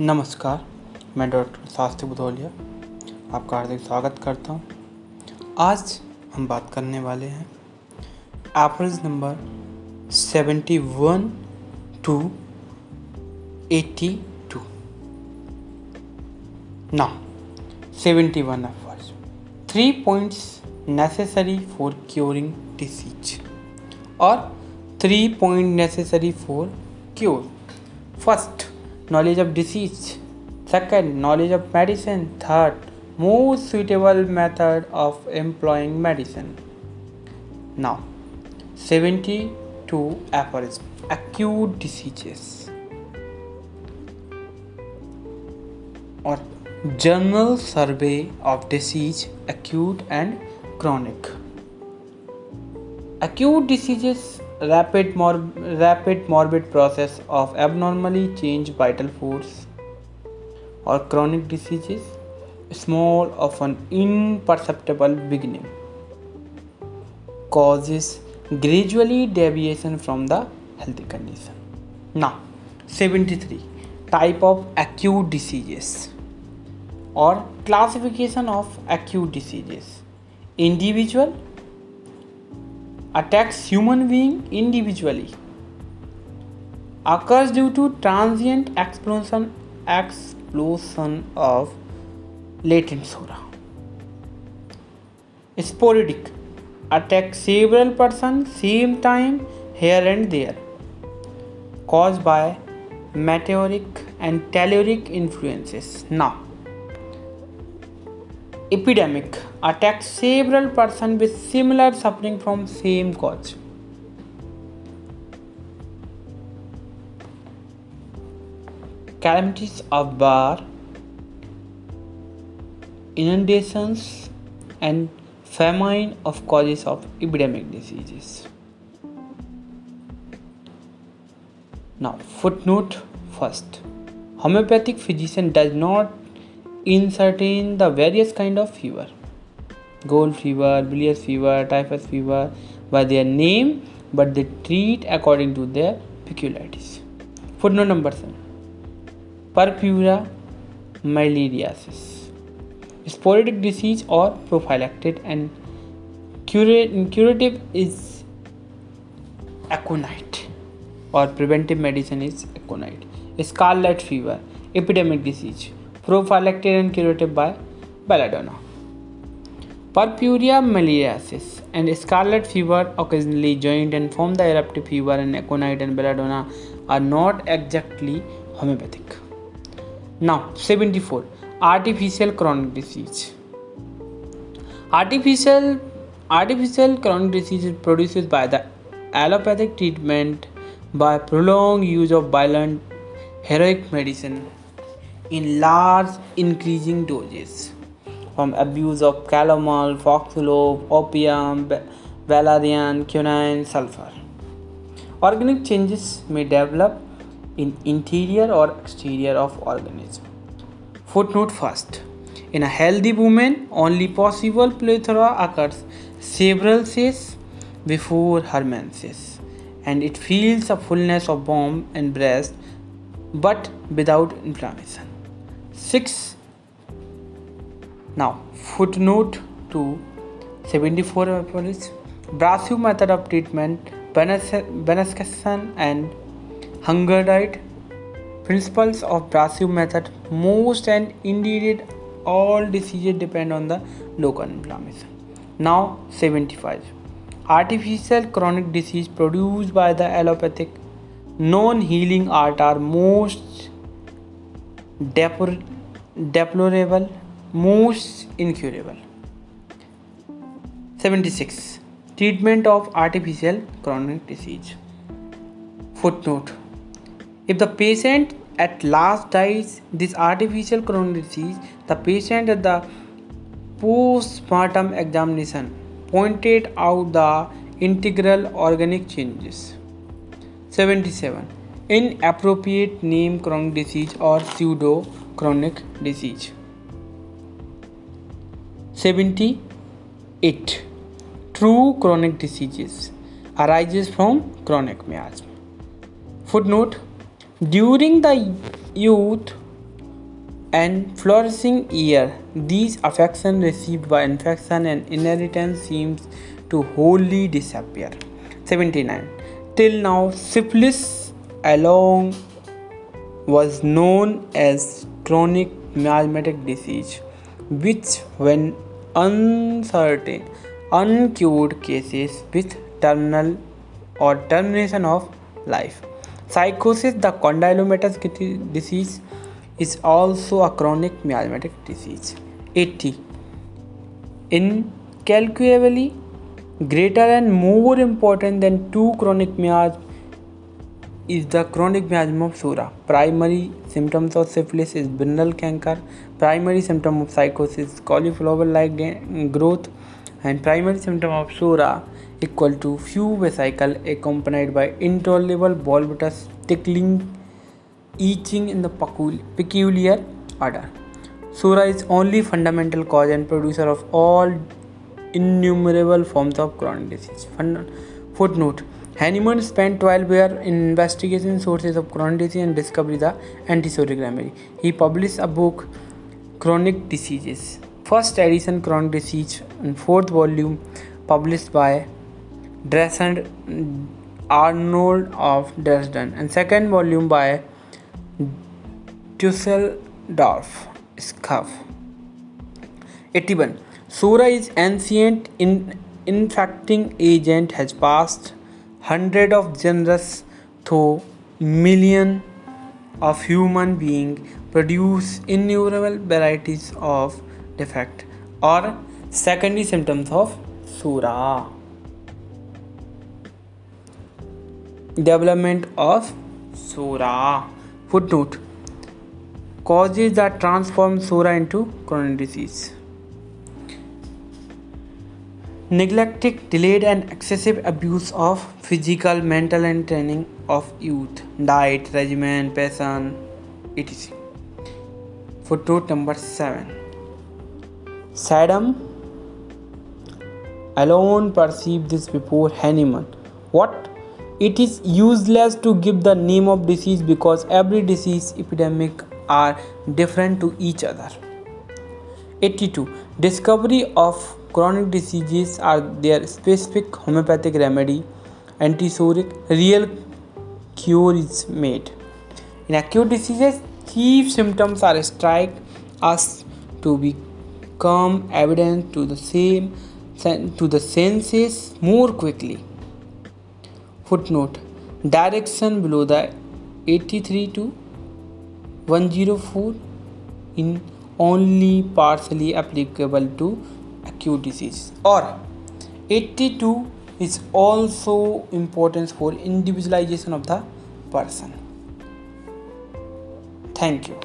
नमस्कार, मैं डॉक्टर शास्त्री बुधौलिया आपका हार्दिक स्वागत करता हूँ। आज हम बात करने वाले हैं average number seventy one two eighty two ना seventy one aphorism three points necessary for curing disease और three point necessary for cure first knowledge of disease. Second knowledge of medicine. Third most suitable method of employing medicine. Now 72 aphorism acute diseases. Or general survey of disease acute and chronic. Acute diseases rapid mor- rapid morbid process of abnormally changed vital force or chronic diseases small often imperceptible beginning causes gradually deviation from the healthy condition. Now 73 type of acute diseases or classification of acute diseases. Individual attacks human being individually. Occurs due to transient explosion explosion of latent sora. Sporadic. Attacks several persons same time here and there. Caused by meteoric and telluric influences. Now epidemic attacks several persons with similar suffering from same cause. Calamities of war inundations and famine of causes of epidemic diseases. Now footnote first. Homeopathic physician does not in certain the various kind of fever. Gold fever bilious fever typhus fever by their name but they treat according to their peculiarities. Footnote number 7 purpura miliaris sporadic disease or prophylactic and curative is aconite or preventive medicine is aconite. Scarlet fever epidemic disease prophylactic and curative by belladonna. Purpurea miliaris and scarlet fever occasionally joined and form the eruptive fever and aconite and belladonna are not exactly homeopathic. Now 74 artificial chronic disease. Artificial artificial chronic disease is produced by the allopathic treatment by prolonged use of violent heroic medicine in large increasing doses from abuse of calomel, foxglove, opium, valerian, quinine, sulfur. Organic changes may develop in interior or exterior of organism. Footnote first. In a healthy woman, only possible plethora occurs several days before her menses, and it feels a fullness of womb and breast, but without inflammation. Six now foot note to seventy four aphorism abrasive method of treatment venesection and hunger diet principles of abrasive method most and indeed all disease depend on the local inflammation now seventy five artificial chronic disease produce by the allopathic non healing art are most deporate deplorable most incurable 76 treatment of artificial chronic disease foot note if the patient at last dies this artificial chronic disease the patient at the postmortem examination pointed out the integral organic changes 77 in appropriate name chronic disease और pseudo chronic disease. 78. True chronic diseases arises from chronic miasm. Footnote During the youth, and flourishing year. These affection received by infection and inheritance seems to wholly disappear. 79. Till now, syphilis alone was known as chronic miasmatic disease, which, when uncertain, uncured cases with terminal or termination of life. Psychosis, the condylomatous disease, is also a chronic miasmatic disease. 80. Incalculably greater and more important than two chronic miasm is the chronic miasm of Sura. Primary symptoms of syphilis is Brinell chancre primary symptom of sycosis cauliflower like growth and primary symptom of psora equal to few vesicle accompanied by intolerable ball voluptuous tickling itching in the peculiar order psora is only fundamental cause and producer of all innumerable forms of chronic disease fund foot note Hahnemann spent 12 years in investigating sources of chronic disease and discovered the antisoric remedy. He published a book, Chronic Diseases. First edition, Chronic Disease, in fourth volume, published by Dresden Arnold of Dresden, and second volume by Dusseldorf Schaff. 81. Sura is ancient in infecting agent has passed hundred of genres though million of human beings produce innumerable varieties of defect or secondary symptoms of sura development of sura footnote. Causes that transform sura into chronic disease neglected, delayed, and excessive abuse of physical, mental, and training of youth, diet, regimen, passion, etc. Footnote number 7 Saddam alone perceived this before Hahnemann. What? It is useless to give the name of disease because every disease epidemic are different to each other. 82. Discovery of chronic diseases are their specific homeopathic remedy antisoric real cure is made. In acute diseases chief symptoms are strike us to become evident to the same to the senses more quickly. Footnote direction below the 83 to 104 in only partially applicable to acute disease. Or 82 is also important for individualization of the person. Thank you